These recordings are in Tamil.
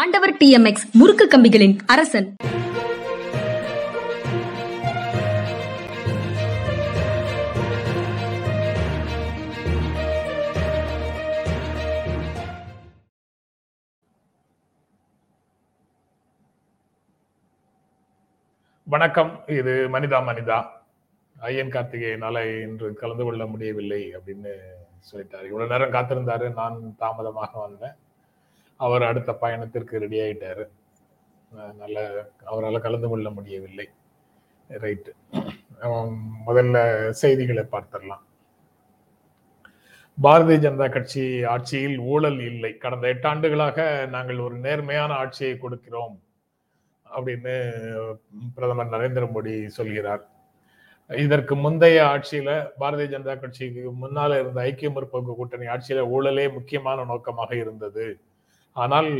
ஆண்டவர் டிஎம்எக்ஸ் முறுக்கு கம்பிகளின் அரசன். வணக்கம். இது மனிதா மனிதா. ஐயன் கார்த்திகேயனால இன்று கலந்து கொள்ள முடியவில்லை அப்படின்னு சொல்லிட்டாரு. இவ்வளவு நேரம் காத்திருந்தாரு. நான் தாமதமாக வந்தேன். அவர் அடுத்த பயணத்திற்கு ரெடி ஆயிட்டாரு. நல்ல அவரால் கலந்து கொள்ள முடியவில்லை. ரைட்டு முதல்ல செய்திகளை பார்த்துடலாம். பாரதிய ஜனதா கட்சி ஆட்சியில் ஊழல் இல்லை. கடந்த எட்டாண்டுகளாக நாங்கள் ஒரு நேர்மையான ஆட்சியை கொடுக்கிறோம் அப்படின்னு பிரதமர் நரேந்திர மோடி சொல்கிறார். இதற்கு முந்தைய ஆட்சியில பாரதிய ஜனதா கட்சிக்கு முன்னால இருந்த ஐக்கிய முற்போக்கு கூட்டணி ஆட்சியில ஊழலே முக்கியமான நோக்கமாக இருந்தது. ஆனால்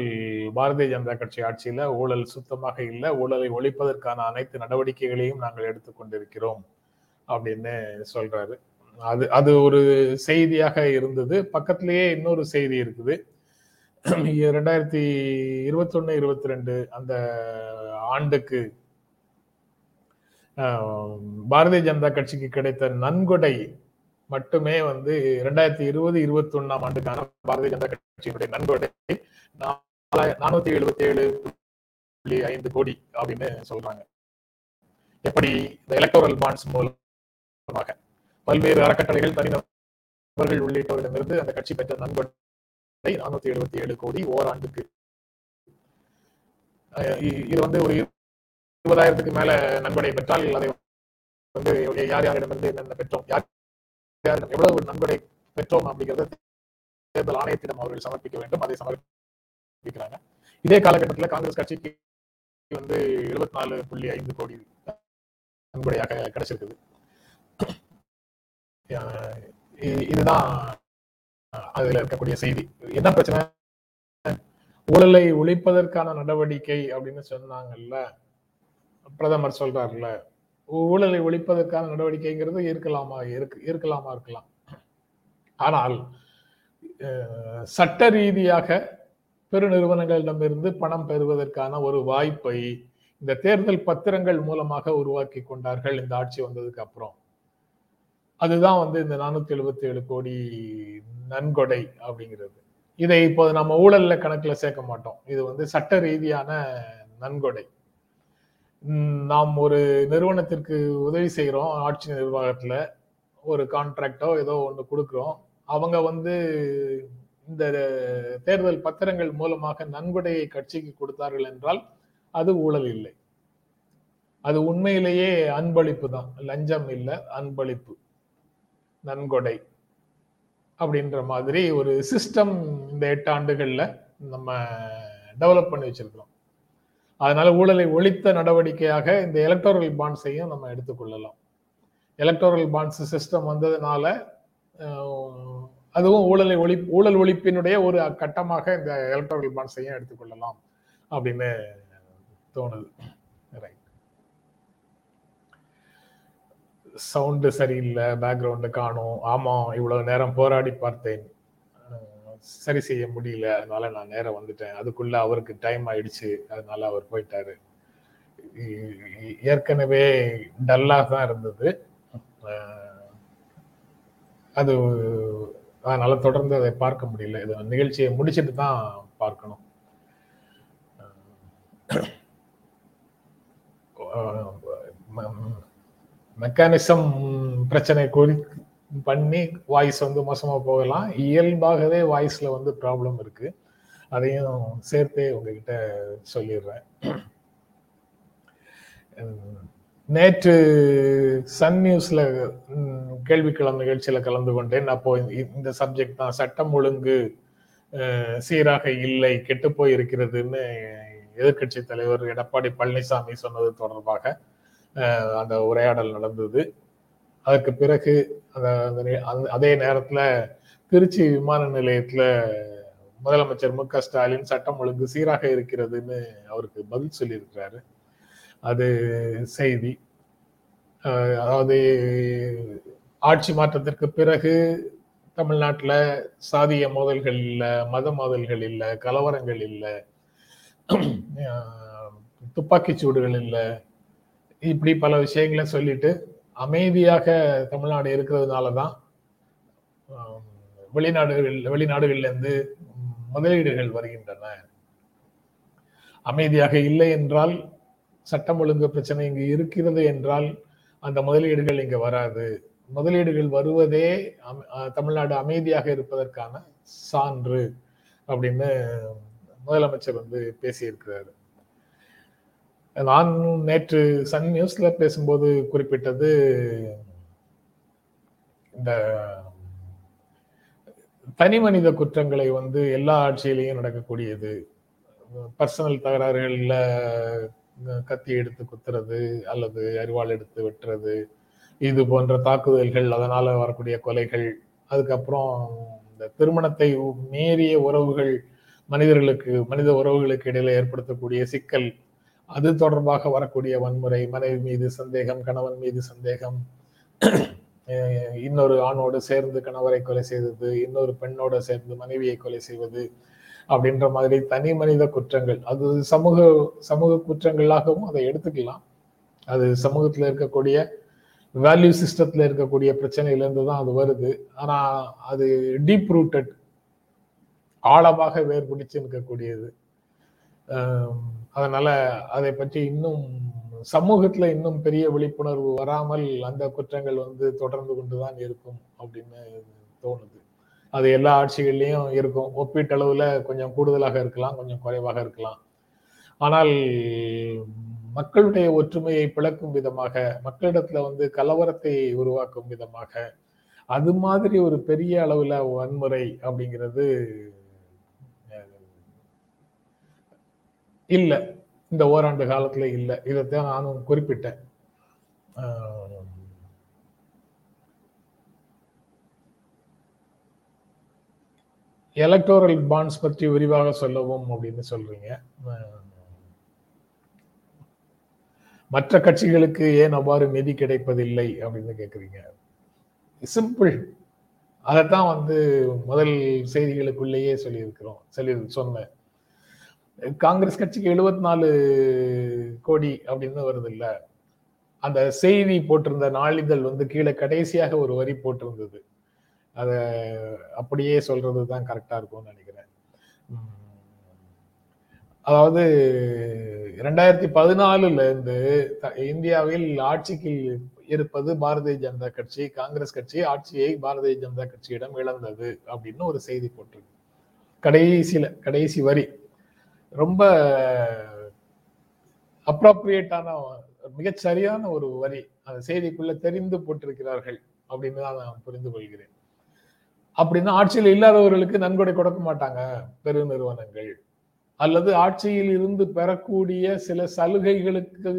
பாரதிய ஜனதா கட்சி ஆட்சியில ஊழல் சுத்தமாக இல்லை ஊழலை ஒழிப்பதற்கான அனைத்து நடவடிக்கைகளையும் நாங்கள் எடுத்துக்கொண்டிருக்கிறோம் அப்படின்னு சொல்றாரு. அது அது ஒரு செய்தியாக இருந்தது. பக்கத்திலேயே இன்னொரு செய்தி இருக்குது. ரெண்டாயிரத்தி இருபத்தொன்னு இருபத்தி ரெண்டு அந்த ஆண்டுக்கு பாரதிய ஜனதா கட்சிக்கு கிடைத்த நன்கொடை மட்டுமே வந்து ரெண்டாயிரத்தி இருபது இருபத்தி ஒன்னாம் ஆண்டுக்கான பாரதிய ஜனதா கட்சியினுடைய நன்கொடை நானூத்தி எழுபத்தி ஏழு புள்ளி ஐந்து கோடி அப்படின்னு சொல்றாங்க. எப்படி இந்த எலக்டோரல் பாண்ட்ஸ் மூலமாக பல்வேறு அறக்கட்டளைகள் தனிநபர்கள் உள்ளிட்டவரிடமிருந்து அந்த கட்சி பெற்ற நன்கொடை நானூத்தி எழுபத்தி ஏழு கோடி ஓராண்டுக்கு. இது வந்து ஒரு இருபதாயிரத்துக்கு மேல நன்கொடை பெற்றால் அதை வந்து யார் யாரிடமிருந்து என்னென்ன பெற்றோம் யார் எவ்வளவு எவ்வளவு நன்கொடை பெற்றோம் அப்படிங்கிறத தேர்தல் ஆணையத்திடம் அவர்கள் சமர்ப்பிக்க வேண்டும். அதை சமர்ப்பிக்கிறாங்க. இதே காலகட்டத்தில் காங்கிரஸ் கட்சிக்கு வந்து எழுபத்தி நாலு புள்ளி ஐந்து கோடி நன்கொடையாக கிடைச்சிருக்குது. இதுதான் அதுல இருக்கக்கூடிய செய்தி. என்ன பிரச்சனை? ஊழலை ஒழிப்பதற்கான நடவடிக்கை அப்படின்னு சொன்னாங்கல்ல பிரதமர் சொல்றாருல ஊழலை ஒழிப்பதற்கான நடவடிக்கைங்கிறது இருக்கலாமா? இருக்கு இருக்கலாமா? இருக்கலாம். ஆனால் சட்ட ரீதியாக பெருநிறுவனங்களிடமிருந்து பணம் பெறுவதற்கான ஒரு வாய்ப்பை இந்த தேர்தல் பத்திரங்கள் மூலமாக உருவாக்கி கொண்டார்கள். இந்த ஆட்சி வந்ததுக்கு அப்புறம். அதுதான் வந்து இந்த நானூத்தி எழுபத்தி ஏழு கோடி நன்கொடை அப்படிங்கிறது. இதை இப்போது நம்ம ஊழல்ல கணக்குல சேர்க்க மாட்டோம். இது வந்து சட்ட ரீதியான நன்கொடை. நாம் ஒரு நிறுவனத்திற்கு உதவி செய்கிறோம் ஆட்சி நிர்வாகத்தில். ஒரு கான்ட்ராக்டோ ஏதோ ஒன்று கொடுக்குறோம். அவங்க வந்து இந்த தேர்தல் பத்திரங்கள் மூலமாக நன்கொடையை கட்சிக்கு கொடுத்தார்கள் என்றால் அது ஊழல் இல்லை. அது உண்மையிலேயே அன்பளிப்பு தான். லஞ்சம் இல்லை அன்பளிப்பு. நன்கொடை. அப்படின்ற மாதிரி ஒரு சிஸ்டம் இந்த எட்டு ஆண்டுகளில் நம்ம டெவலப் பண்ணி வச்சிருக்கிறோம். அதனால ஊழலை ஒழித்த நடவடிக்கையாக இந்த எலக்டோரல் பாண்ட்ஸையும் நம்ம எடுத்துக்கொள்ளலாம் எலக்டோரல் பாண்ட்ஸ் சிஸ்டம் வந்ததுனால அதுவும் ஊழலை ஒழி ஊழல் ஒழிப்பினுடைய ஒரு கட்டமாக இந்த எலக்டோரல் பாண்ட்ஸையும் எடுத்துக்கொள்ளலாம் அப்படின்னு தோணுது. ரைட் சவுண்டு சரியில்லை பேக்ரவுண்டு காணும். ஆமாம் இவ்வளவு நேரம் போராடி பார்த்தேன். சரி செய்ய முடியல அதனால நான் நேரம் வந்துட்டேன் அதுக்குள்ள அவருக்கு டைம் ஆயிடுச்சு அதனால அவர் போயிட்டாரு ஏற்கனவே டல்லாக தான் இருந்தது அது அதனால தொடர்ந்து அதை பார்க்க முடியல இது நிகழ்ச்சியை முடிச்சிட்டு தான் பார்க்கணும் மெக்கானிசம் பிரச்சனை குறி பண்ணி வாய்ஸ் வந்து மோசமாக போகலாம். இயல்பாகவே வாய்ஸில் வந்து ப்ராப்ளம் இருக்குது அதையும் சேர்த்தே உங்ககிட்ட சொல்லிடுறேன். நேற்று சன் நியூஸ்ல கேள்விக்கிழமை நிகழ்ச்சியில் கலந்து கொண்டேன். அப்போ இந்த சப்ஜெக்ட் தான் சட்டம் ஒழுங்கு சீராக இல்லை கெட்டு போய் இருக்கிறதுன்னு எதிர்கட்சி தலைவர் எடப்பாடி பழனிசாமி சொன்னது தொடர்பாக அந்த உரையாடல் நடந்தது. அதற்கு பிறகு அதே நேரத்துல திருச்சி விமான நிலையத்துல முதலமைச்சர் மு க ஸ்டாலின் சட்டம் ஒழுங்கு சீராக இருக்கிறதுன்னு அவருக்கு பதில் சொல்லியிருக்கிறாரு. அது செய்தி. அதாவது ஆட்சி மாற்றத்திற்கு பிறகு தமிழ்நாட்டில் சாதிய மோதல்கள் இல்லை மத மோதல்கள் இல்லை கலவரங்கள் இல்லை துப்பாக்கி சூடுகள் இல்லை இப்படி பல விஷயங்களை சொல்லிட்டு அமைதியாக தமிழ்நாடு இருக்கிறதுனால தான் வெளிநாடுகள் வெளிநாடுகளிலிருந்து முதலீடுகள் வருகின்றன. அமைதியாக இல்லை என்றால் சட்டம் ஒழுங்கு பிரச்சனை இங்கு இருக்கிறது என்றால் அந்த முதலீடுகள் இங்கு வராது. முதலீடுகள் வருவதே தமிழ்நாடு அமைதியாக இருப்பதற்கான சான்று அப்படின்னு முதலமைச்சர் வந்து பேசியிருக்கிறாரு. நான் நேற்று சன் நியூஸ்ல பேசும்போது குறிப்பிட்டது இந்த தனி மனித குற்றங்களை வந்து எல்லா ஆட்சியிலையும் நடக்கக்கூடியது. பர்சனல் தகராறுகளில் கத்தி எடுத்து குத்துறது அல்லது அரிவாள் எடுத்து வெட்டுறது இது போன்ற தாக்குதல்கள் அதனால வரக்கூடிய கொலைகள் அதுக்கப்புறம் இந்த திருமணத்தை மீறிய உறவுகள் மனிதர்களுக்கு மனித உறவுகளுக்கு இடையில ஏற்படுத்தக்கூடிய சிக்கல் அது தொடர்பாக வரக்கூடிய வன்முறை மனைவி மீது சந்தேகம் கணவன் மீது சந்தேகம். இன்னொரு ஆணோடு சேர்ந்து கணவரை கொலை செய்தது இன்னொரு பெண்ணோடு சேர்ந்து மனைவியை கொலை செய்வது அப்படின்ற மாதிரி தனி மனித குற்றங்கள். அது சமூக சமூக குற்றங்களாகவும் அதை எடுத்துக்கலாம். அது சமூகத்தில் இருக்கக்கூடிய வேல்யூ சிஸ்டத்தில் இருக்கக்கூடிய பிரச்சனையிலேருந்து தான் அது வருது. ஆனால் அது டீப் ரூட்டட் ஆழமாக வேர் பிடிச்சு இருக்கக்கூடியது அதனால அதை பற்றி இன்னும் சமூகத்துல இன்னும் பெரிய விழிப்புணர்வு வராமல் அந்த குற்றங்கள் வந்து தொடர்ந்து கொண்டுதான் இருக்கும் அப்படின்னு தோணுது. அது எல்லா ஆட்சிகள்லயும் இருக்கும். ஒப்பீட்டளவுல கொஞ்சம் கூடுதலாக இருக்கலாம் கொஞ்சம் குறைவாக இருக்கலாம். ஆனால் மக்களுடைய ஒற்றுமையை பிளக்கும் விதமாக மக்களிடத்துல வந்து கலவரத்தை உருவாக்கும் விதமாக அது மாதிரி ஒரு பெரிய அளவுல வன்முறை அப்படிங்கிறது இல்லை. இந்த ஓராண்டு காலத்துல இல்லை. இதைத்தான் நானும் குறிப்பிட்டேன். எலக்டோரல் பாண்ட்ஸ் பற்றி விரிவாக சொல்லவும் அப்படின்னு சொல்றீங்க. மற்ற கட்சிகளுக்கு ஏன் அவ்வாறு நிதி கிடைப்பதில்லை அப்படின்னு கேட்குறீங்க சிம்பிள். அதைத்தான் வந்து முதல் செய்திகளுக்குள்ளேயே சொல்லியிருக்கிறோம். சொல்லி சொன்னேன். காங்கிரஸ் கட்சிக்கு எழுபத்தி நாலு கோடி அப்படின்னு வருது இல்ல அந்த செய்தி போட்டிருந்த நாளிதழ் வந்து கீழே கடைசியாக ஒரு வரி போட்டிருந்தது. அத அப்படியே சொல்றது தான் கரெக்டா இருக்கும்னு நினைக்கிறேன். அதாவது இரண்டாயிரத்தி பதினாலுல இருந்து இந்தியாவில் ஆட்சிக்கு இருப்பது பாரதிய ஜனதா கட்சி காங்கிரஸ் கட்சி ஆட்சியை பாரதிய ஜனதா கட்சியிடம் இழந்தது அப்படின்னு ஒரு செய்தி போட்டிருக்கு. கடைசியில கடைசி வரி. ரொம்ப அப்ராப்ரியேட்டான மிகச்சரியான ஒரு வரி. அந்த செய்திக்குள்ள தெரிந்து போட்டிருக்கிறார்கள் அப்படின்னு தான் நான் புரிந்து கொள்கிறேன். அப்படின்னா ஆட்சியில் இல்லாதவர்களுக்கு நன்கொடை கொடுக்க மாட்டாங்க பெரு நிறுவனங்கள். அல்லது ஆட்சியில் இருந்து பெறக்கூடிய சில சலுகைகளுக்கு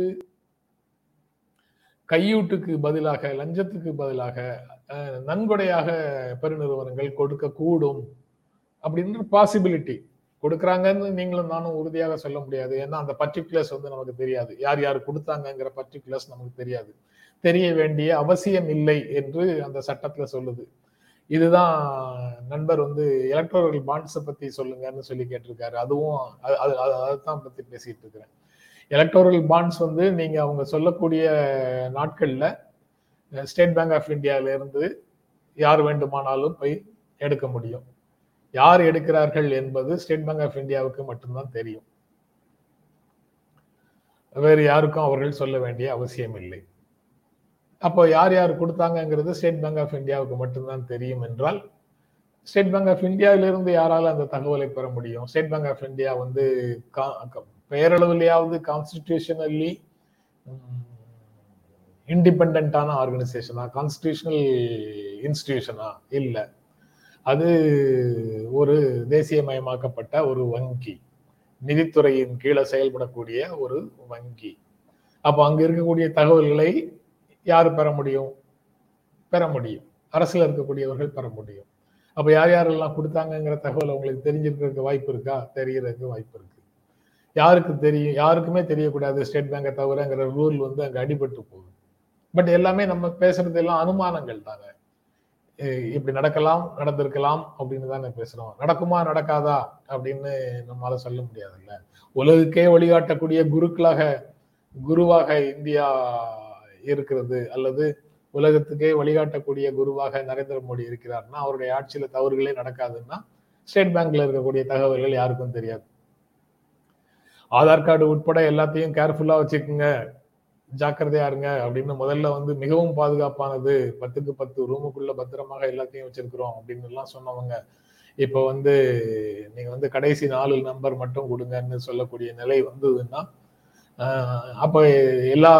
கையூட்டுக்கு பதிலாக லஞ்சத்துக்கு பதிலாக நன்கொடையாக பெருநிறுவனங்கள் கொடுக்க கூடும் அப்படின்ற பாசிபிலிட்டி கொடுக்குறாங்கன்னு நீங்களும் நானும் உறுதியாக சொல்ல முடியாது. ஏன்னா அந்த பர்டிகுலர்ஸ் வந்து நமக்கு தெரியாது. யார் யார் கொடுத்தாங்கிற பர்டிகுலர்ஸ் நமக்கு தெரியாது. தெரிய வேண்டிய அவசியம் இல்லை என்று அந்த சட்டத்துல சொல்லுது. இதுதான் நண்பர் வந்து எலக்ட்ரல் பாண்ட்ஸை பத்தி சொல்லுங்கன்னு சொல்லி கேட்டிருக்காரு. அதுவும் அது அதைத்தான் பத்தி பேசிட்டு இருக்கிறேன். எலக்டோரல் பாண்ட்ஸ் வந்து நீங்க அவங்க சொல்லக்கூடிய நாட்கள்ல ஸ்டேட் பேங்க் ஆஃப் இந்தியாவில இருந்து யார் வேண்டுமானாலும் போய் எடுக்க முடியும். யார் எடுக்கிறார்கள் என்பது ஸ்டேட் பேங்க் ஆஃப் இந்தியாவுக்கு மட்டும்தான் தெரியும். வேறு யாருக்கும் அவர்கள் சொல்ல வேண்டிய அவசியம் இல்லை. அப்போ யார் யார் கொடுத்தாங்கிறது ஸ்டேட் பேங்க் ஆஃப் இந்தியாவுக்கு மட்டும்தான் தெரியும் என்றால் ஸ்டேட் பேங்க் ஆஃப் இந்தியாவிலிருந்து யாரால அந்த தகவலை பெற முடியும்? ஸ்டேட் பேங்க் ஆஃப் இந்தியா வந்து பெயரளவுலையாவது கான்ஸ்டிடியூஷனல்லி இண்டிபெண்டான ஆர்கனைசேஷனா கான்ஸ்டியூஷனல் இன்ஸ்டிடியூஷனா இல்லை. அது ஒரு தேசியமயமாக்கப்பட்ட ஒரு வங்கி. நிதித்துறையின் கீழே செயல்படக்கூடிய ஒரு வங்கி. அப்போ அங்க இருக்கக்கூடிய தகவல்களை யார் பெற முடியும்? பெற முடியும். அரசில் இருக்கக்கூடியவர்கள் பெற முடியும். அப்போ யார் யாரெல்லாம் கொடுத்தாங்கிற தகவல் உங்களுக்கு தெரிஞ்சிருக்கிறதுக்கு வாய்ப்பு இருக்கா? தெரிகிறதுக்கு வாய்ப்பு இருக்கு. யாருக்கு தெரியும்? யாருக்குமே தெரியக்கூடாது ஸ்டேட் பேங்கை தவிரங்கிற ரூல் வந்து அங்கே அடிபட்டு போகுது. பட் எல்லாமே நம்ம பேசுறது எல்லாம் அனுமானங்கள் தாங்க இப்படி நடக்கலாம் நடந்திருக்கலாம் அப்படின்னு தானே பேசுறோம். நடக்குமா நடக்காதா அப்படின்னு நம்மளால சொல்ல முடியாதுல்ல. உலகுக்கே வழிகாட்டக்கூடிய குருக்களாக குருவாக இந்தியா இருக்கிறது அல்லது உலகத்துக்கே வழிகாட்டக்கூடிய குருவாக நரேந்திர மோடி இருக்கிறார்னா அவருடைய ஆட்சியில தவறுகளே நடக்காதுன்னா ஸ்டேட் பேங்க்ல இருக்கக்கூடிய தகவல்கள் யாருக்கும் தெரியாது. ஆதார் கார்டு உட்பட எல்லாத்தையும் கேர்ஃபுல்லா வச்சுக்கோங்க. ஜாக்கிரதையா இருங்க அப்படின்னு முதல்ல வந்து மிகவும் பாதுகாப்பானது பத்துக்கு பத்து ரூமுக்குள்ள பத்திரமாக எல்லாத்தையும் வச்சிருக்கிறோம் அப்படின்னு எல்லாம் சொன்னவங்க. இப்ப வந்து நீங்க வந்து கடைசி நாலு நம்பர் மட்டும் கொடுங்கன்னு சொல்லக்கூடிய நிலை வந்ததுன்னா அப்போ அப்ப எல்லா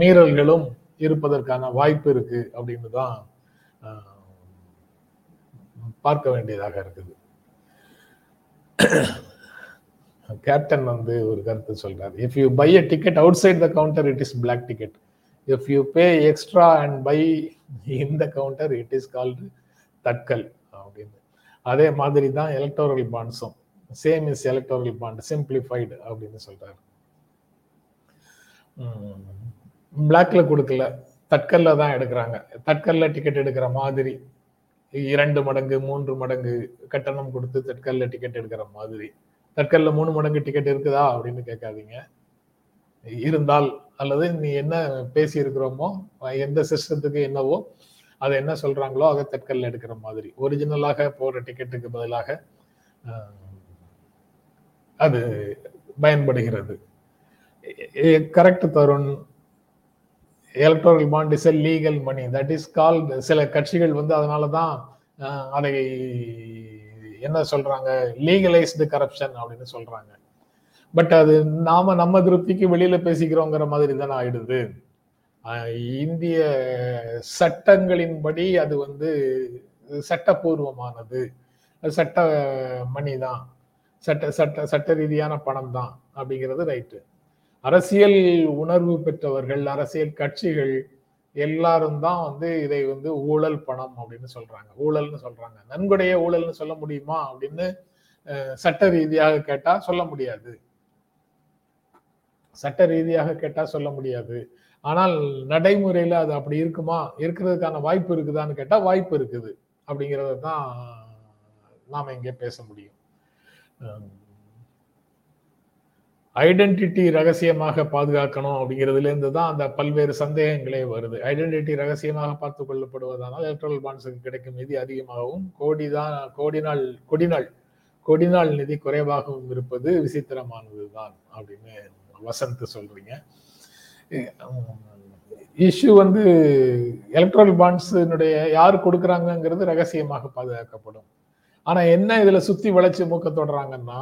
மீறல்களும் இருப்பதற்கான வாய்ப்பு இருக்கு அப்படின்னு தான் பார்க்க வேண்டியதாக இருக்குது. கேப்டன் வந்து ஒரு கருத்து சொல்றாரு. If you buy a ticket outside the counter it is black ticket if you pay extra and buy in the counter it is called Tatkal அப்படின்னு. அதே மாதிரி தான் electoral பாண்ட்ஸும் same is electoral bond simplified அப்படின்னு சொல்றாரு. பிளாக்ல கொடுக்கல. தட்கல்ல தான் எடுக்கிறாங்க. தட்கல்ல டிக்கெட் எடுக்கிற மாதிரி இரண்டு மடங்கு மூன்று மடங்கு கட்டணம் கொடுத்து தட்கல்ல டிக்கெட் எடுக்கிற மாதிரி. தட்கல்ல மூணு மடங்கு டிக்கெட் இருக்குதா அப்படின்னு கேட்காதீங்க. இருந்தால் அல்லது நீ என்ன பேசி இருக்கிறோமோ எந்த சிஸ்டத்துக்கு என்னவோ அதை என்ன சொல்றாங்களோ அதை தட்கல்ல எடுக்கிற மாதிரி. ஒரிஜினலாக போற டிக்கெட்டுக்கு பதிலாக அது பயன்படுகிறது. Correct Tarun electoral bond is a legal money that is call சில கட்சிகள் வந்து அதனால தான் அதை என்ன சொல்றாங்க? லீகலைஸ்டு கரப்ஷன் அப்படின்னு சொல்றாங்க. பட் அது நாம நம்ம திருப்திக்கு வெளியில பேசிக்கிறோங்கிற மாதிரி தானே ஆயிடுது. இந்திய சட்டங்களின்படி அது வந்து சட்டபூர்வமானது. சட்ட மணி தான். சட்ட சட்ட சட்ட ரீதியான பணம் தான் அப்படிங்கிறது ரைட்டு அரசியல் உணர்வு பெற்றவர்கள் அரசியல் கட்சிகள் எல்லாரும் தான் வந்து இதை வந்து ஊழல் பணம் அப்படின்னு சொல்றாங்க. ஊழல்னு சொல்றாங்க. நன்கொடைய ஊழல்னு சொல்ல முடியுமா அப்படின்னு சட்ட ரீதியாக கேட்டா சொல்ல முடியாது. சட்ட ரீதியாக கேட்டா சொல்ல முடியாது. ஆனால் நடைமுறையில அது அப்படி இருக்குமா? இருக்கிறதுக்கான வாய்ப்பு இருக்குதான்னு கேட்டா வாய்ப்பு இருக்குது. அப்படிங்கிறத தான் நாம இங்கே பேச முடியும். ஐடென்டிட்டி ரகசியமாக பாதுகாக்கணும் அப்படிங்கிறதுலேருந்து தான் அந்த பல்வேறு சந்தேகங்களே வருது. ஐடென்டிட்டி ரகசியமாக பார்த்து கொள்ளப்படுவதானால் எலக்ட்ரல் பாண்ட்ஸுக்கு கிடைக்கும் நிதி அதிகமாகவும் கோடி தான் கோடி நாள் கொடிநாள் கொடிநாள் நிதி குறைவாகவும் இருப்பது விசித்திரமானது தான் அப்படின்னு வசந்த் சொல்றீங்க. இஷ்யூ வந்து எலக்ட்ரல் பாண்ட்ஸினுடைய யார் கொடுக்குறாங்கங்கிறது ரகசியமாக பாதுகாக்கப்படும். ஆனால் என்ன இதில் சுற்றி வளைச்சி மூக்க தொடறாங்கன்னா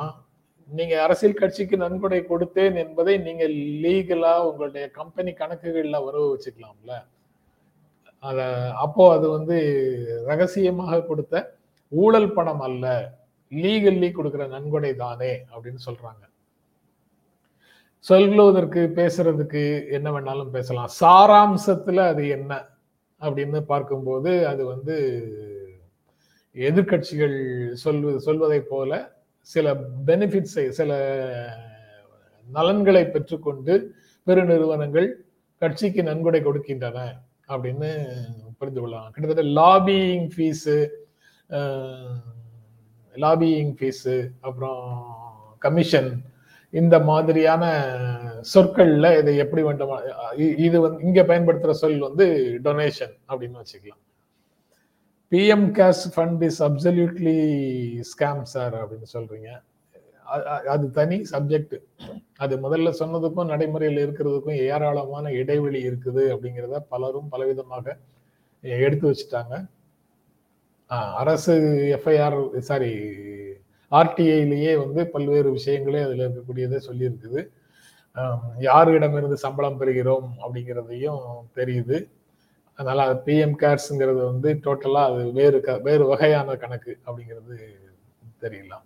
நீங்க அரசியல் கட்சிக்கு நன்கொடை கொடுத்தேன் என்பதை நீங்க லீகலா உங்களுடைய கம்பெனி கணக்குகள்ல வரவு வச்சுக்கலாம்ல. அத அப்போ அது வந்து ரகசியமாக கொடுத்த ஊழல் பணம் அல்ல லீகல்லி கொடுக்கிற நன்கொடை தானே அப்படின்னு சொல்றாங்க. சொல்லுவதற்கு பேசுறதுக்கு என்ன வேணாலும் பேசலாம். சாராம்சத்துல அது என்ன அப்படின்னு பார்க்கும்போது அது வந்து எதிர்கட்சிகள் சொல்வது சொல்வதை போல சில பெனிஃபிட்ஸை சில நலன்களை பெற்றுக்கொண்டு பெருநிறுவனங்கள் கட்சிக்கு நன்கொடை கொடுக்கின்றன அப்படின்னு புரிந்து கொள்ளலாம். கிட்டத்தட்ட லாபியிங் ஃபீஸு லாபியிங் ஃபீஸு அப்புறம் கமிஷன் இந்த மாதிரியான சொற்களில் இதை எப்படி வேண்டும் இது வந்து இங்கே பயன்படுத்துகிற சொல் வந்து டொனேஷன் அப்படின்னு வச்சுக்கலாம். PM cares fund is absolutely scam sir அப்படின்னு சொல்றீங்க. அது தனி சப்ஜெக்ட் அது முதல்ல சொன்னதுக்கும் நடைமுறையில் இருக்கிறதுக்கும் ஏராளமான இடைவெளி இருக்குது அப்படிங்கிறத பலரும் பலவிதமாக எடுத்து வச்சுட்டாங்க. அரசு எஃப்ஐஆர் சாரி ஆர்டிஐலேயே வந்து பல்வேறு விஷயங்களே அதில் இருக்கக்கூடியதை சொல்லியிருக்குது. யாரிடமிருந்து சம்பளம் பெறுகிறோம் அப்படிங்கிறதையும் தெரியுது. அதனால அது பிஎம் கேர்ஸுங்கிறது வந்து டோட்டலா அது வேறு க வேறு வகையான கணக்கு அப்படிங்கிறது தெரியலாம்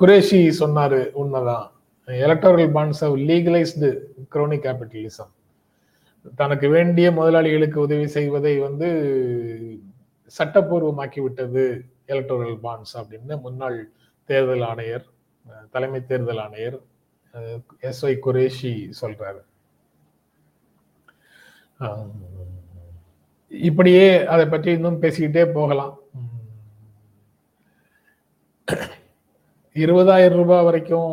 குரேஷி சொன்னாரு உண்மைதான். Electoral bonds of legalised crony capitalism தனக்கு வேண்டிய முதலாளிகளுக்கு உதவி செய்வதை வந்து சட்டப்பூர்வமாக்கி விட்டது எலக்டோரல் பாண்ட்ஸ் அப்படின்னு முன்னாள் தேர்தல் ஆணையர் தலைமை தேர்தல் ஆணையர் எஸ் ஒய் குரேஷி சொல்றாரு. இப்படியே அதை பற்றி இன்னும் பேசிக்கிட்டே போகலாம். இருபதாயிரம் ரூபாய் வரைக்கும்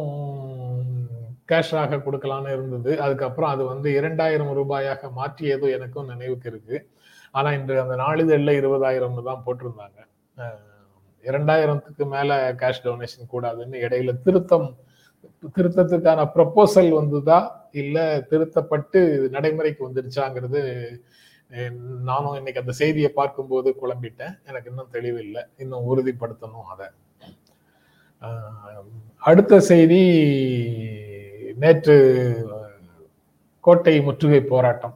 கேஷாக கொடுக்கலான்னு இருந்தது. அதுக்கப்புறம் அது வந்து இரண்டாயிரம் ரூபாயாக மாற்றியதோ எனக்கும் நினைவுக்கு இருக்கு. ஆனா இன்று அந்த நாளிதழில் இருபதாயிரம்னு தான் போட்டிருந்தாங்க. இரண்டாயிரத்துக்கு மேல கேஷ் டொனேஷன் கூடாதுன்னு இடையில திருத்தம் திருத்தத்துக்கான ப்ரப்போசல் வந்துதா? இல்லை திருத்தப்பட்டு நடைமுறைக்கு வந்துருச்சாங்கிறது நானும் இன்னைக்கு அந்த செய்தியை பார்க்கும்போது குழம்பிட்டேன். எனக்கு இன்னும் தெளிவில்லை. இன்னும் உறுதிப்படுத்தணும் அதை. அடுத்த செய்தி நேற்று கோட்டை முற்றுகை போராட்டம்.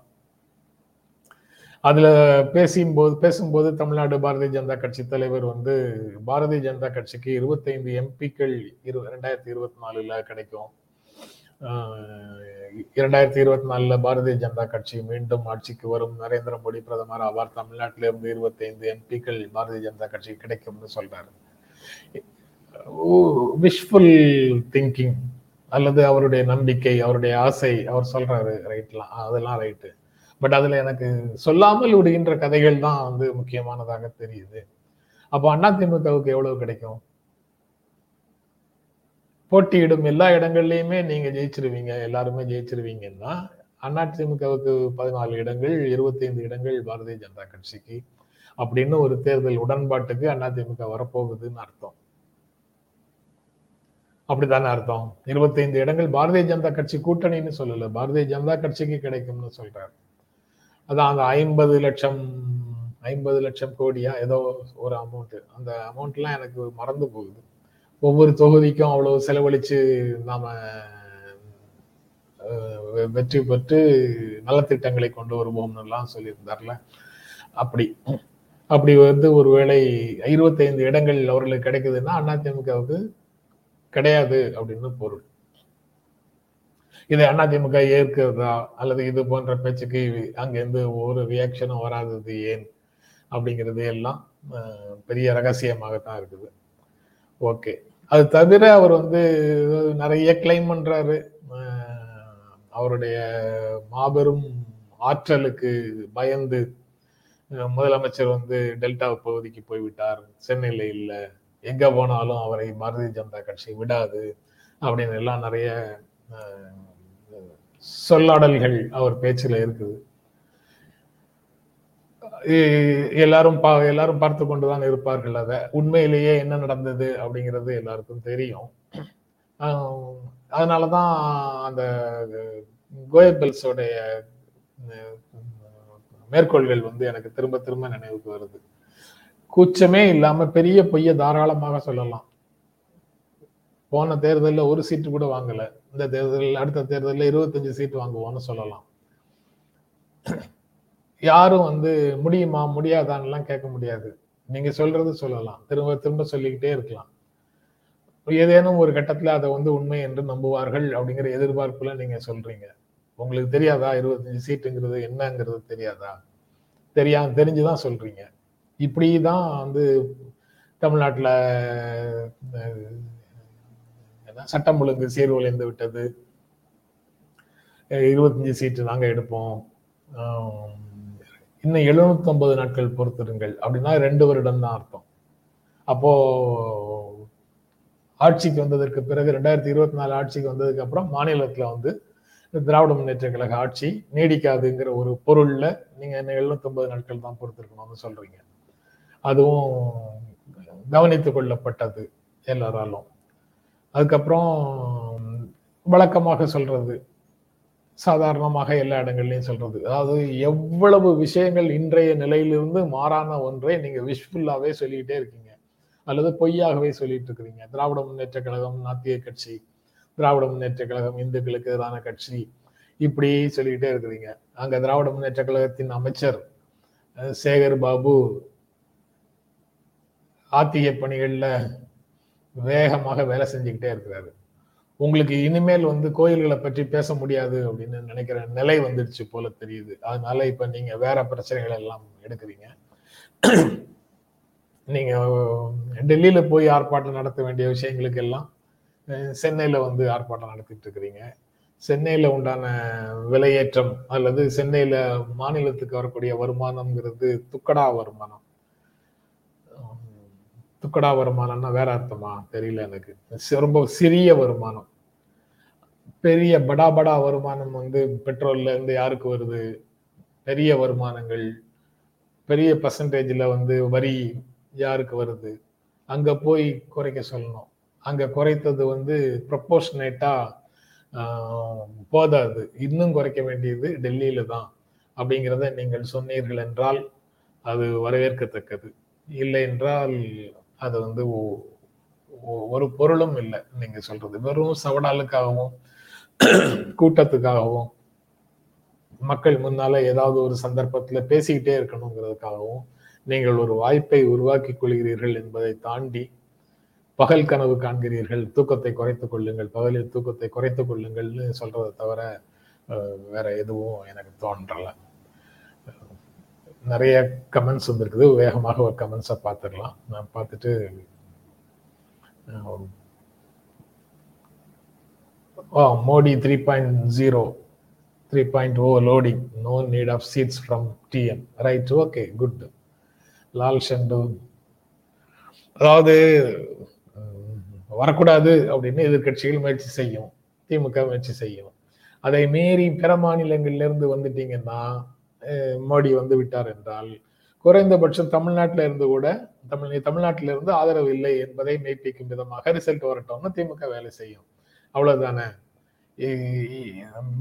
அதுல பேசும்போது பேசும்போது தமிழ்நாடு பாரதிய ஜனதா கட்சி தலைவர் வந்து பாரதிய ஜனதா கட்சிக்கு இருபத்தைந்து எம்பிக்கள் இரு ரெண்டாயிரத்தி இருபத்தி நாலுல கிடைக்கும் இரண்டாயிரத்தி இருபத்தி நாலுல பாரதிய ஜனதா கட்சி மீண்டும் ஆட்சிக்கு வரும். நரேந்திர மோடி பிரதமர் ஆவார். தமிழ்நாட்டில இருந்து இருபத்தைந்து எம்பிக்கள் பாரதிய ஜனதா கட்சி கிடைக்கும்னு சொல்றாரு. விஷ்ஃபுல் திங்கிங் அல்லது அவருடைய நம்பிக்கை அவருடைய ஆசை அவர் சொல்றாரு ரைட்லாம் அதெல்லாம் ரைட்டு பட் அதுல எனக்கு சொல்லாமல் விடுகின்ற கதைகள் தான் வந்து முக்கியமானதாக தெரியுது. அப்போ அதிமுகவுக்கு எவ்வளவு கிடைக்கும்? போட்டியிடும் எல்லா இடங்கள்லையுமே நீங்க ஜெயிச்சிருவீங்க எல்லாருமே ஜெயிச்சிருவீங்கன்னா அதிமுகவுக்கு பதினாலு இடங்கள் இருபத்தைந்து இடங்கள் பாரதிய ஜனதா கட்சிக்கு அப்படின்னு ஒரு தேர்தல் உடன்பாட்டுக்கு அதிமுக வரப்போகுதுன்னு அர்த்தம். அப்படித்தானே அர்த்தம்? இருபத்தைந்து இடங்கள் பாரதிய ஜனதா கட்சி கூட்டணின்னு சொல்லல பாரதிய ஜனதா கட்சிக்கு கிடைக்கும்னு சொல்றாரு. அதான் அந்த ஐம்பது லட்சம் ஐம்பது லட்சம் கோடியா ஏதோ ஒரு அமௌண்ட் அந்த அமௌண்ட்லாம் எனக்கு மறந்து போகுது. ஒவ்வொரு தொகுதிக்கும் அவ்வளவு செலவழிச்சு நாம வெற்றி பெற்று நலத்திட்டங்களை கொண்டு வருவோம்னுலாம் சொல்லியிருந்தார்ல. அப்படி. அப்படி வந்து ஒருவேளை இருபத்தைந்து இடங்கள் அவர்களுக்கு கிடைக்குதுன்னா அதிமுகவுக்கு கிடையாது அப்படின்னு பொருள். இதை அதிமுக ஏற்கிறதா? அல்லது இது போன்ற பேச்சுக்கு அங்கேருந்து ஒரு ரியாக்ஷனும் வராதது ஏன்? அப்படிங்கிறது எல்லாம் பெரிய ரகசியமாகத்தான் இருக்குது. ஓகே. அது தவிர அவர் வந்து நிறைய கிளைம் பண்றாரு. அவருடைய மாபெரும் ஆற்றலுக்கு பயந்து முதலமைச்சர் வந்து டெல்டா பகுதிக்கு போய்விட்டார். சென்னையில் இல்லை. எங்க போனாலும் அவரை பாரதிய ஜனதா கட்சி விடாது. அப்படின்னு எல்லாம் நிறைய சொல்லாடல்கள் அவர் பேச்சில் இருக்குது. எல்லாரும் பா எல்லாரும் பார்த்து கொண்டுதான் இருப்பார்கள் அதை. உண்மையிலேயே என்ன நடந்தது அப்படிங்கிறது எல்லாருக்கும் தெரியும். அதனாலதான் அந்த கோயபெல்ஸோடைய மேற்கோள்கள் வந்து எனக்கு திரும்ப திரும்ப நினைவுக்கு வருது. கூச்சமே இல்லாம பெரிய பொய்ய தாராளமாக சொல்லலாம். போன தேர்தலில் ஒரு சீட்டு கூட வாங்கலை. இந்த தேர்தலில் அடுத்த தேர்தலில் இருபத்தஞ்சு சீட்டு வாங்குவோம்னு சொல்லலாம். யாரும் வந்து முடியுமா முடியாதான்லாம் கேட்க முடியாது. நீங்க சொல்றது சொல்லலாம். திரும்ப திரும்ப சொல்லிக்கிட்டே இருக்கலாம். ஏதேனும் ஒரு கட்டத்துல அதை வந்து உண்மை என்று நம்புவார்கள் அப்படிங்கிற எதிர்பார்ப்புல நீங்க சொல்றீங்க. உங்களுக்கு தெரியாதா இருபத்தஞ்சு சீட்டுங்கிறது என்னங்கிறது தெரியாதா? தெரியா தெரிஞ்சுதான் சொல்றீங்க. இப்படிதான் வந்து தமிழ்நாட்டில் சட்டம் ஒழுங்கு சீர்குலைந்து விட்டது. இருபத்தஞ்சு சீட்டு நாங்கள் எடுப்போம். இன்னும் எழுநூத்தி ஐம்பது நாட்கள் பொறுத்திருங்கள் அப்படின்னா ரெண்டு வருடம் தான் அர்த்தம். அப்போ ஆட்சிக்கு வந்ததற்கு பிறகு ரெண்டாயிரத்தி இருபத்தி நாலு ஆட்சிக்கு வந்ததுக்கு அப்புறம் மாநிலத்தில் வந்து திராவிட முன்னேற்ற கழக ஆட்சி நீடிக்காதுங்கிற ஒரு பொருள்ல நீங்க என்ன எழுநூத்தம்பது நாட்கள் தான் பொறுத்திருக்கணும்னு சொல்றீங்க. அதுவும் கவனித்துக் கொள்ளப்பட்டது எல்லாராலும். அதுக்கப்புறம் வழக்கமாக சொல்றது சாதாரணமாக எல்லா இடங்கள்லையும் சொல்றது. அதாவது எவ்வளவு விஷயங்கள் இன்றைய நிலையிலிருந்து மாறான ஒன்றை நீங்க விஷ்ஃபுல்லாகவே சொல்லிக்கிட்டே இருக்கீங்க. அல்லது பொய்யாகவே சொல்லிட்டு இருக்கிறீங்க. திராவிட முன்னேற்ற கழகம் நாத்திய கட்சி திராவிட முன்னேற்ற கழகம் இந்துக்களுக்கு எதிரான கட்சி இப்படி சொல்லிக்கிட்டே இருக்கிறீங்க. அங்க திராவிட முன்னேற்ற கழகத்தின் அமைச்சர் சேகர் பாபு ஆத்திய பணிகள்ல வேகமாக வேலை செஞ்சுக்கிட்டே இருக்கிறாரு. உங்களுக்கு இனிமேல் வந்து கோயில்களை பற்றி பேச முடியாது அப்படின்னு நினைக்கிற நிலை வந்துடுச்சு போல தெரியுது. அதனால இப்ப நீங்க வேற பிரச்சனைகள் எல்லாம் எடுக்கிறீங்க. நீங்க டெல்லியில போய் ஆர்ப்பாட்டம் நடத்த வேண்டிய விஷயங்களுக்கு எல்லாம் சென்னையில வந்து ஆர்ப்பாட்டம் நடத்திட்டு இருக்கிறீங்க. சென்னையில உண்டான விலையேற்றம் அல்லது சென்னையில மாநிலத்துக்கு வரக்கூடிய வருமானம்ங்கிறது துக்கடா வருமானம். துக்கடா வருமானம்னா வேற அர்த்தமா? தெரியல எனக்கு. ரொம்ப சிறிய வருமானம். பெரிய படா படா வருமானம் வந்து பெட்ரோல்ல இருந்து யாருக்கு வருது? பெரிய வருமானங்கள். பெரிய பர்சன்டேஜில் வந்து வரி யாருக்கு வருது? அங்கே போய் குறைக்க சொல்லணும். அங்கே குறைத்தது வந்து ப்ரொப்போஷனேட்டாக போதாது. இன்னும் குறைக்க வேண்டியது டெல்லியில் தான். அப்படிங்கிறத நீங்கள் சொன்னீர்கள் என்றால் அது வரவேற்கத்தக்கது. இல்லை என்றால் அது வந்து ஒரு பொருளும் இல்லை நீங்க சொல்றது. வெறும் சவடாலுக்காகவும் கூட்டத்துக்காகவும் மக்கள் முன்னால ஏதாவது ஒரு சந்தர்ப்பத்துல பேசிக்கிட்டே இருக்கணுங்கிறதுக்காகவும் நீங்கள் ஒரு வாய்ப்பை உருவாக்கி கொள்கிறீர்கள் என்பதை தாண்டி பகல் கனவு காண்கிறீர்கள் தூக்கத்தை குறைத்துக் கொள்ளுங்கள் பகலில் தூக்கத்தை குறைத்துக் கொள்ளுங்கள்னு சொல்றதை தவிர வேற எதுவும் எனக்கு தோன்றலை. நிறைய கமெண்ட்ஸ் வந்திருக்குது. வேகமாக ஒரு கமெண்ட்ஸை பார்த்துடலாம். நான் பார்த்துட்டு ஓ Modi three point zero three point oh loading no need of seats from DM right okay good Lal ஷண்டு. அதாவது வரக்கூடாது அப்படின்னு எதிர்க்கட்சிகள் முயற்சி செய்யும். திமுக முயற்சி செய்யும். அதை மீறி பிற மாநிலங்கள்லேருந்து வந்துட்டீங்கன்னா மோடி வந்து விட்டார் என்றால் குறைந்தபட்சம் தமிழ்நாட்டில இருந்து கூட தமிழ் தமிழ்நாட்டில இருந்து ஆதரவு இல்லை என்பதை மெய்ப்பிக்கும் விதமாக ரிசல்ட் வரட்டும்னு திமுக வேலை செய்யும். அவ்வளவுதானே?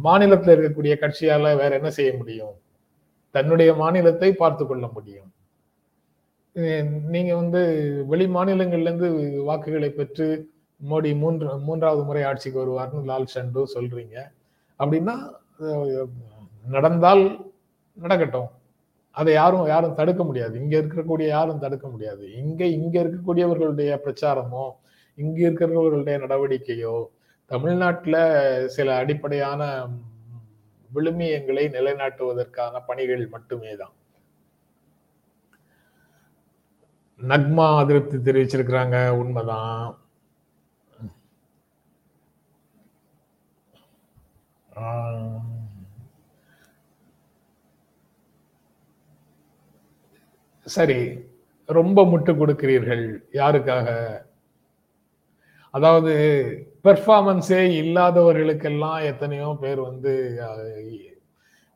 மாநிலத்தில் இருக்கக்கூடிய கட்சியால வேற என்ன செய்ய முடியும்? தன்னுடைய மாநிலத்தை பார்த்து கொள்ள முடியும். நீங்க வந்து வெளி மாநிலங்கள்ல இருந்து வாக்குகளை பெற்று மோடி மூன்று மூன்றாவது முறை ஆட்சிக்கு வருவார்னு லால் சண்டு சொல்றீங்க. அப்படின்னா நடந்தால் நடக்கட்டும். அதை யாரும் யாரும் தடுக்க முடியாது. இங்க இருக்கக்கூடிய யாரும் தடுக்க முடியாது. இங்க இங்க இருக்கக்கூடியவர்களுடைய பிரச்சாரமோ இங்க இருக்கிறவர்களுடைய நடவடிக்கையோ தமிழ்நாட்டில் சில அடிப்படையான விழுமியங்களை நிலைநாட்டுவதற்கான பணிகள் மட்டுமே தான். நக்மா அதிருப்தி தெரிவிச்சிருக்கிறாங்க. உண்மைதான். ஆஹ், சரி ரொம்ப முட்டு கொடுக்கிறீர்கள். யாருக்காக? அதாவது பெர்ஃபார்மன்ஸே இல்லாதவர்களுக்கெல்லாம் எத்தனையோ பேர் வந்து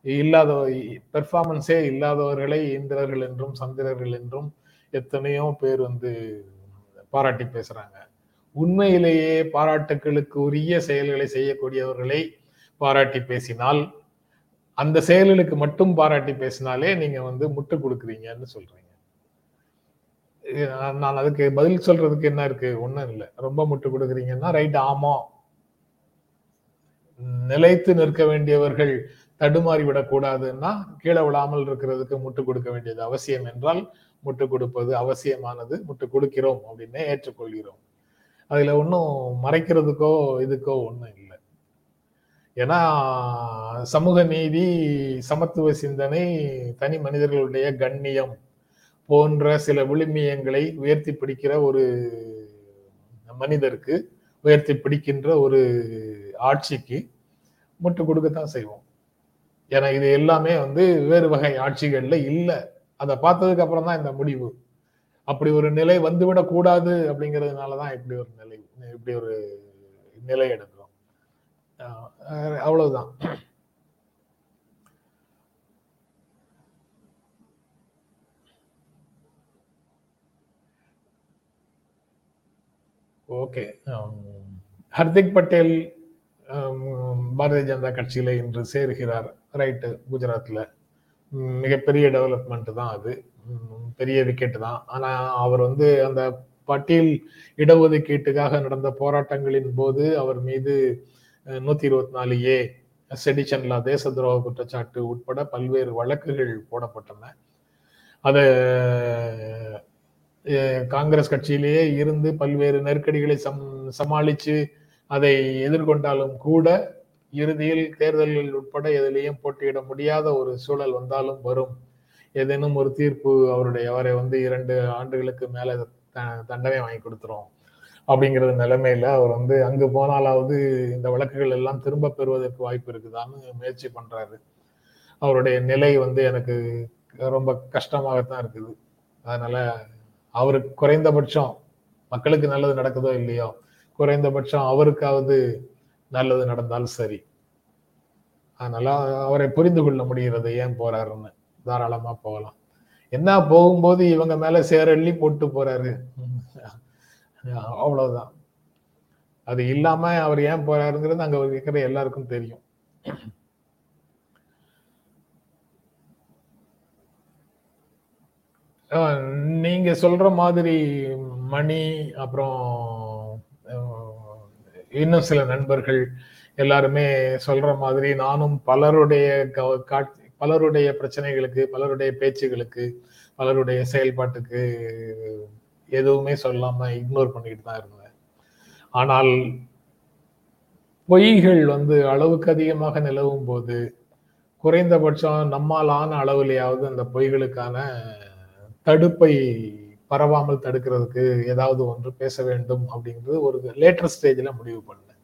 இல்லாத பெர்ஃபார்மன்ஸே இல்லாதவர்களை இந்திரர்கள் என்றும் சந்திரர்கள் என்றும் எத்தனையோ பேர் வந்து பாராட்டி பேசுறாங்க. உண்மையிலேயே பாராட்டுக்களுக்கு உரிய செயல்களை செய்யக்கூடியவர்களை பாராட்டி பேசினால் அந்த செயல்களுக்கு மட்டும் பாராட்டி பேசினாலே நீங்க வந்து முட்டு கொடுக்குறீங்கன்னு சொல்றீங்க. நான் அதுக்கு பதில் சொல்றதுக்கு என்ன இருக்கு? ஒன்றும் இல்லை. ரொம்ப முட்டு கொடுக்குறீங்கன்னா ரைட் ஆமா. நிலைத்து நிற்க வேண்டியவர்கள் தடுமாறி விடக்கூடாதுன்னா கீழே விழாமல் இருக்கிறதுக்கு முட்டு கொடுக்க வேண்டியது அவசியம் என்றால் முட்டு கொடுப்பது அவசியமானது. முட்டு கொடுக்கிறோம் அப்படின்னே ஏற்றுக்கொள்கிறோம். அதுல ஒன்றும் மறைக்கிறதுக்கோ இதுக்கோ ஒன்றும் இல்லை. ஏன்னா சமூக நீதி சமத்துவ சிந்தனை தனி மனிதர்களுடைய கண்ணியம் போன்ற சில விழுமியங்களை உயர்த்தி பிடிக்கிற ஒரு மனிதருக்கு உயர்த்தி பிடிக்கின்ற ஒரு ஆட்சிக்கு முட்டு கொடுக்கத்தான் செய்வோம். ஏன்னா இது எல்லாமே வந்து வேறு வகை ஆட்சிகள்ல இல்லை. அதை பார்த்ததுக்கு அப்புறம் தான் இந்த முடிவு. அப்படி ஒரு நிலை வந்துவிடக்கூடாது அப்படிங்கிறதுனால தான் இப்படி ஒரு நிலை இப்படி ஒரு நிலை எடுக்கிறோம். அவ்வளவுதான். ஓகே um, ஹர்திக் பட்டேல் ஹம், பாரதிய ஜனதா கட்சியில இன்று சேர்கிறார். ரைட்டு குஜராத்ல. மிகப்பெரிய டெவலப்மெண்ட் தான் அது. பெரிய விக்கெட் தான். ஆனா அவர் வந்து அந்த பட்டியல் இடஒதுக்கீட்டுக்காக நடந்த போராட்டங்களின் போது அவர் மீது நூத்தி இருபத்தி நாலு ஏ செடிச்சன்லா தேச துரோக குற்றச்சாட்டு உட்பட பல்வேறு வழக்குகள் போடப்பட்டன. அதை காங்கிரஸ் கட்சியிலேயே இருந்து பல்வேறு நெருக்கடிகளை சம் சமாளிச்சு அதை எதிர்கொண்டாலும் கூட இறுதியில் தேர்தல்கள் உட்பட எதிலையும் போட்டியிட முடியாத ஒரு சூழல் வந்தாலும் வரும். ஏதேனும் ஒரு தீர்ப்பு அவருடைய அவரை வந்து இரண்டு ஆண்டுகளுக்கு மேலே த- தண்டனை வாங்கி கொடுத்துரும். அப்படிங்கிற நிலைமையில அவர் வந்து அங்கு போனாலாவது இந்த வழக்குகள் எல்லாம் திரும்ப பெறுவதற்கு வாய்ப்பு இருக்குதான்னு முயற்சி பண்றாரு. அவருடைய நிலை வந்து எனக்கு ரொம்ப கஷ்டமாகத்தான் இருக்குது. அதனால அவருக்கு குறைந்தபட்சம் மக்களுக்கு நல்லது நடக்குதோ இல்லையோ குறைந்தபட்சம் அவருக்காவது நல்லது நடந்தால் சரி. அதனால அவரை புரிந்து கொள்ள முடிகிறது ஏன் போறாருன்னு. தாராளமா போகலாம். என்ன போகும்போது இவங்க மேல சேரள்ளி போட்டு போறாரு. அவ்வளவுதான். அது இல்லாம அவர் ஏன் போறாருங்கிறது அங்க இருக்கிற எல்லாருக்கும் தெரியும். நீங்க சொல்ற மாதிரி மணி அப்புறம் இன்னும் சில நண்பர்கள் எல்லாருமே சொல்ற மாதிரி நானும் பலருடைய காட்- பலருடைய பிரச்சனைகளுக்கு பலருடைய பேச்சுகளுக்கு பலருடைய செயல்பாட்டுக்கு எதுவுமே சொல்லாம இக்னோர் பண்ணிட்டு தான் இருந்தேன். ஆனால் பொய்கள் வந்து அளவுக்கு அதிகமாக நிலவும் போது குறைந்தபட்சம் நம்மால் ஆன அளவுலையாவது அந்த பொய்களுக்கான தடுப்பை பரவாமல் தடுக்கிறதுக்கு ஏதாவது ஒன்று பேச வேண்டும் அப்படிங்கிறது ஒரு லேட்டர் ஸ்டேஜில் முடிவு பண்ணேன்.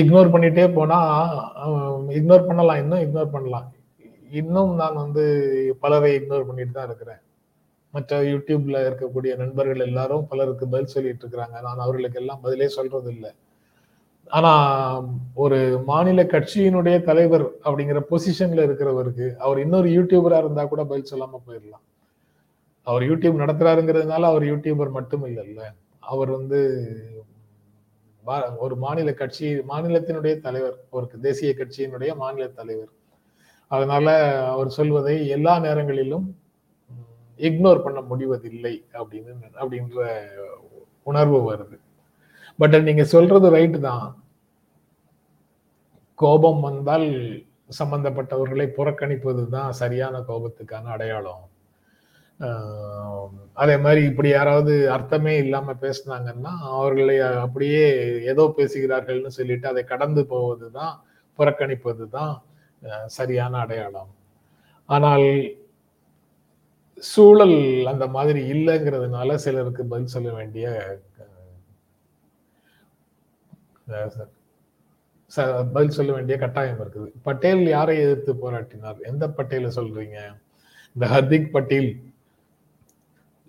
இக்னோர் பண்ணிட்டே போனால் இக்னோர் பண்ணலாம் இன்னும் இக்னோர் பண்ணலாம். இன்னும் நான் வந்து பலரை இக்னோர் பண்ணிட்டு தான் இருக்கிறேன். மற்ற யூடியூப்ல இருக்கக்கூடிய நண்பர்கள் எல்லாரும் பலருக்கு பதில் சொல்லிட்டு இருக்கிறாங்க. நான் அவர்களுக்கு எல்லாம் பதிலே சொல்றது இல்லை ஆனா ஒரு மாநில கட்சியினுடைய தலைவர் அப்படிங்கிற பொசிஷன்ல இருக்கிறவருக்கு அவர் இன்னொரு யூடியூபரா இருந்தா கூட பதில் சொல்லாம போயிடலாம். அவர் யூடியூப் நடத்துறாருங்கிறதுனால அவர் யூடியூபர் மட்டும் இல்லைல்ல. அவர் வந்து வா- ஒரு மாநில கட்சி மாநிலத்தினுடைய தலைவர் ஒரு தேசிய கட்சியினுடைய மாநில தலைவர். அதனால அவர் சொல்வதை எல்லா நேரங்களிலும் இக்னோர் பண்ண முடிவதில்லை அப்படின்னு அப்படின்ற உணர்வு வருது. பட் நீங்க சொல்றது ரைட்டு தான். கோபம் வந்தால் சம்பந்தப்பட்டவர்களை புறக்கணிப்பது தான் சரியான கோபத்துக்கான அடையாளம். ஆஹ் அதே மாதிரி இப்படி யாராவது அர்த்தமே இல்லாம பேசினாங்கன்னா அவர்களை அப்படியே ஏதோ பேசுகிறார்கள்னு சொல்லிட்டு அதை கடந்து போவது தான் புறக்கணிப்பது தான் சரியான அடையாளம். ஆனால் சூழல் அந்த மாதிரி இல்லைங்கிறதுனால சிலருக்கு பதில் சொல்ல வேண்டிய பதில் சொல்ல வேண்டிய கட்டாயம் இருக்குது. பட்டேல் யாரை எதிர்த்து போராட்டினார்? எந்த பட்டேலை சொல்றீங்க? இந்த ஹர்திக் பட்டேல்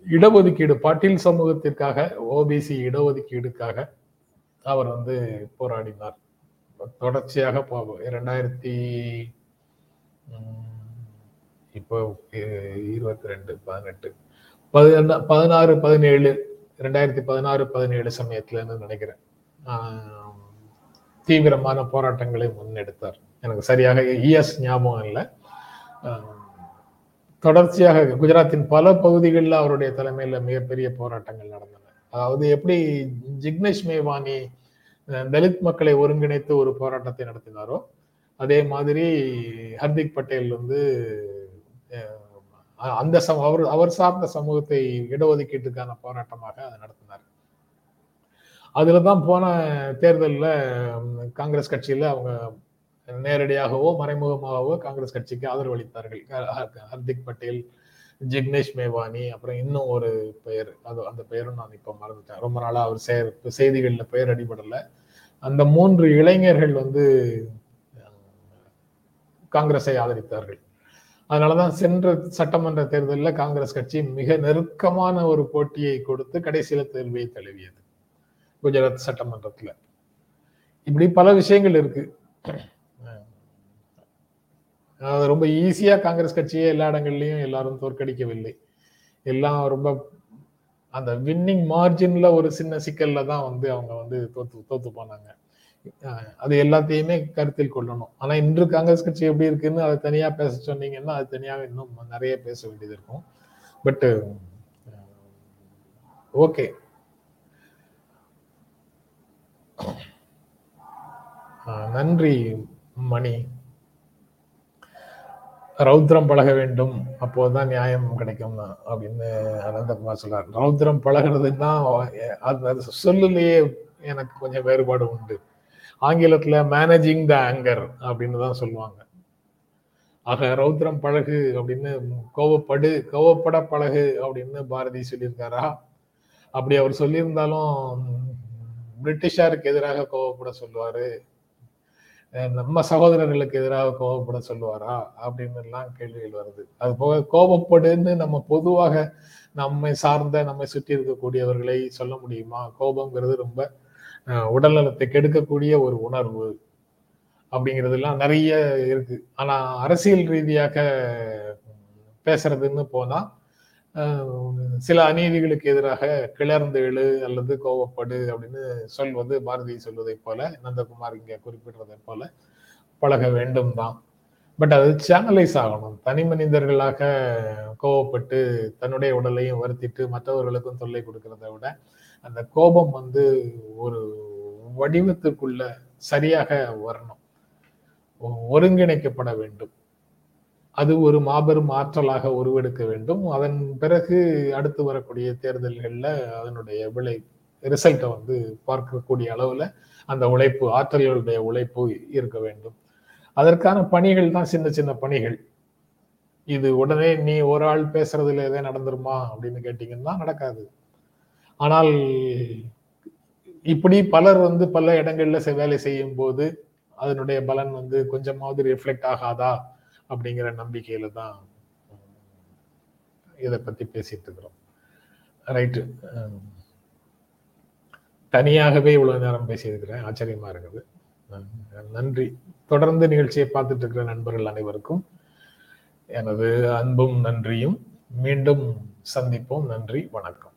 இடஒதுக்கீடு பாட்டீல் சமூகத்திற்காக ஓபிசி இடஒதுக்கீடுக்காக அவர் வந்து போராடினார். தொடர்ச்சியாக போ- இரண்டாயிரத்தி இப்போ இருபத்தி ரெண்டு பதினெட்டு. பதினா- பதினாறு பதினேழு ரெண்டாயிரத்தி பதினாறு பதினேழு சமயத்துலன்னு நினைக்கிறேன். தீவிரமான போராட்டங்களை முன்னெடுத்தார். எனக்கு சரியாக இஎஸ் ஞாபகம் இல்லை. தொடர்ச்சியாக குஜராத்தின் பல பகுதிகளில் அவருடைய தலைமையில் மிகப்பெரிய போராட்டங்கள் நடந்தன. அதாவது எப்படி ஜிக்னேஷ் மேவானி தலித் மக்களை ஒருங்கிணைத்து ஒரு போராட்டத்தை நடத்தினாரோ அதே மாதிரி ஹர்திக் பட்டேல் வந்து அந்த சம அவர் அவர் சார்ந்த சமூகத்தை இடஒதுக்கீட்டுக்கான போராட்டமாக அதை நடத்தினார். அதில் தான் போன தேர்தலில் காங்கிரஸ் கட்சியில் அவங்க நேரடியாகவோ மறைமுகமாகவோ காங்கிரஸ் கட்சிக்கு ஆதரவளித்தார்கள் ஹர்திக் பட்டேல் ஜிக்னேஷ் மேவானி அப்புறம் இன்னும் ஒரு பெயர் அது அந்த பெயரும் நான் இப்போ மறந்துட்டேன். ரொம்ப நாளாக அவர் செயர் செய்திகளில் பெயர் அடிபடலை. அந்த மூன்று இளைஞர்கள் வந்து காங்கிரஸை ஆதரித்தார்கள். அதனாலதான் சென்ற சட்டமன்ற தேர்தலில் காங்கிரஸ் கட்சி மிக நெருக்கமான ஒரு போட்டியை கொடுத்து கடைசியில தேர்வை தழுவியது. குஜராத் சட்டமன்றத்துல. இப்படி பல விஷயங்கள் இருக்கு. அது ரொம்ப ஈஸியா காங்கிரஸ் கட்சியே எல்லா இடங்கள்லயும் எல்லாரும் தோற்கடிக்கவில்லை. எல்லாம் ரொம்ப அந்த வின்னிங் மார்ஜின்ல ஒரு சின்ன சிக்கல்ல தான் வந்து அவங்க வந்து தோத்து தோத்து போனாங்க. அது எல்லாத்தையுமே கருத்தில் கொள்ளணும். ஆனா இன்று காங்கிரஸ் கட்சி எப்படி இருக்குன்னு அதை தனியா பேச சொன்னீங்கன்னா அது தனியாக இன்னும் நிறைய பேச வேண்டியது இருக்கும். பட் ஓகே uh, நன்றி மணி. ரௌத்ரம் பழக வேண்டும். அப்போதுதான் நியாயம் கிடைக்கும் அப்படின்னு அனந்தகுமார் சொல்றார். ரௌத்ரம் பழகிறதுன்னா அது அது சொல்லுலயே எனக்கு கொஞ்சம் வேறுபாடு உண்டு. ஆங்கிலத்துல மேனேஜிங் த ஆங்கர் அப்படின்னு தான் சொல்லுவாங்க. ஆக ரௌத்ரம் பழகு அப்படின்னு கோவப்படு கோவப்பட பழகு அப்படின்னு பாரதி சொல்லியிருக்காரா? அப்படி அவர் சொல்லியிருந்தாலும் பிரிட்டிஷாருக்கு எதிராக கோவப்பட சொல்லுவாரு. நம்ம சகோதரர்களுக்கு எதிராக கோவப்பட சொல்லுவாரா? அப்படின்னு எல்லாம் கேள்விகள் வருது. அது போக கோபப்படுன்னு நம்ம பொதுவாக நம்மை சார்ந்த நம்மை சுற்றி இருக்கக்கூடியவர்களை சொல்ல முடியுமா? கோபங்கிறது ரொம்ப உடல் உடல்நலத்தை கெடுக்கக்கூடிய ஒரு உணர்வு அப்படிங்கிறதுலாம் நிறைய இருக்கு. ஆனா அரசியல் ரீதியாக பேசுறதுன்னு போனா சில அநீதிகளுக்கு எதிராக கிளர்ந்து எழு அல்லது கோவப்படு அப்படின்னு சொல்வது பாரதி சொல்வதை போல நந்தகுமார் இங்க குறிப்பிடுறதை போல பழக வேண்டும் தான். பட் அது சேனலைஸ் ஆகணும். தனி மனிதர்களாக கோவப்பட்டு தன்னுடைய உடலையும் வருத்திட்டு மற்றவர்களுக்கும் தொல்லை கொடுக்கறத விட அந்த கோபம் வந்து ஒரு வடிவத்திற்குள்ள சரியாக வரணும். ஒருங்கிணைக்கப்பட வேண்டும். அது ஒரு மாபெரும் ஆற்றலாக உருவெடுக்க வேண்டும். அதன் பிறகு அடுத்து வரக்கூடிய தேர்தல்களில் அதனுடைய விளை ரிசல்ட்டை வந்து பார்க்கக்கூடிய அளவில் அந்த உழைப்பு ஆற்றல்களுடைய உழைப்பு இருக்க வேண்டும். அதற்கான பணிகள் தான் சின்ன சின்ன பணிகள். இது உடனே நீ ஒரு ஆள் பேசுறதுல எதே நடந்துருமா அப்படின்னு கேட்டீங்கன்னா நடக்காது. ஆனால் இப்படி பலர் வந்து பல இடங்கள்ல வேலை செய்யும் போது அதனுடைய பலன் வந்து கொஞ்சமாவது ரிஃப்ளெக்ட் ஆகாதா அப்படிங்கிற நம்பிக்கையில தான் இதை பத்தி பேசிட்டு இருக்கிறோம். ரைட்டு தனியாகவே இவ்வளவு நேரம் பேசியிருக்கிறேன். ஆச்சரியமா இருக்குது. நன்றி. தொடர்ந்து நிகழ்ச்சியை பார்த்துட்டு இருக்கிற நண்பர்கள் அனைவருக்கும் எனது அன்பும் நன்றியும். மீண்டும் சந்திப்போம். நன்றி. வணக்கம்.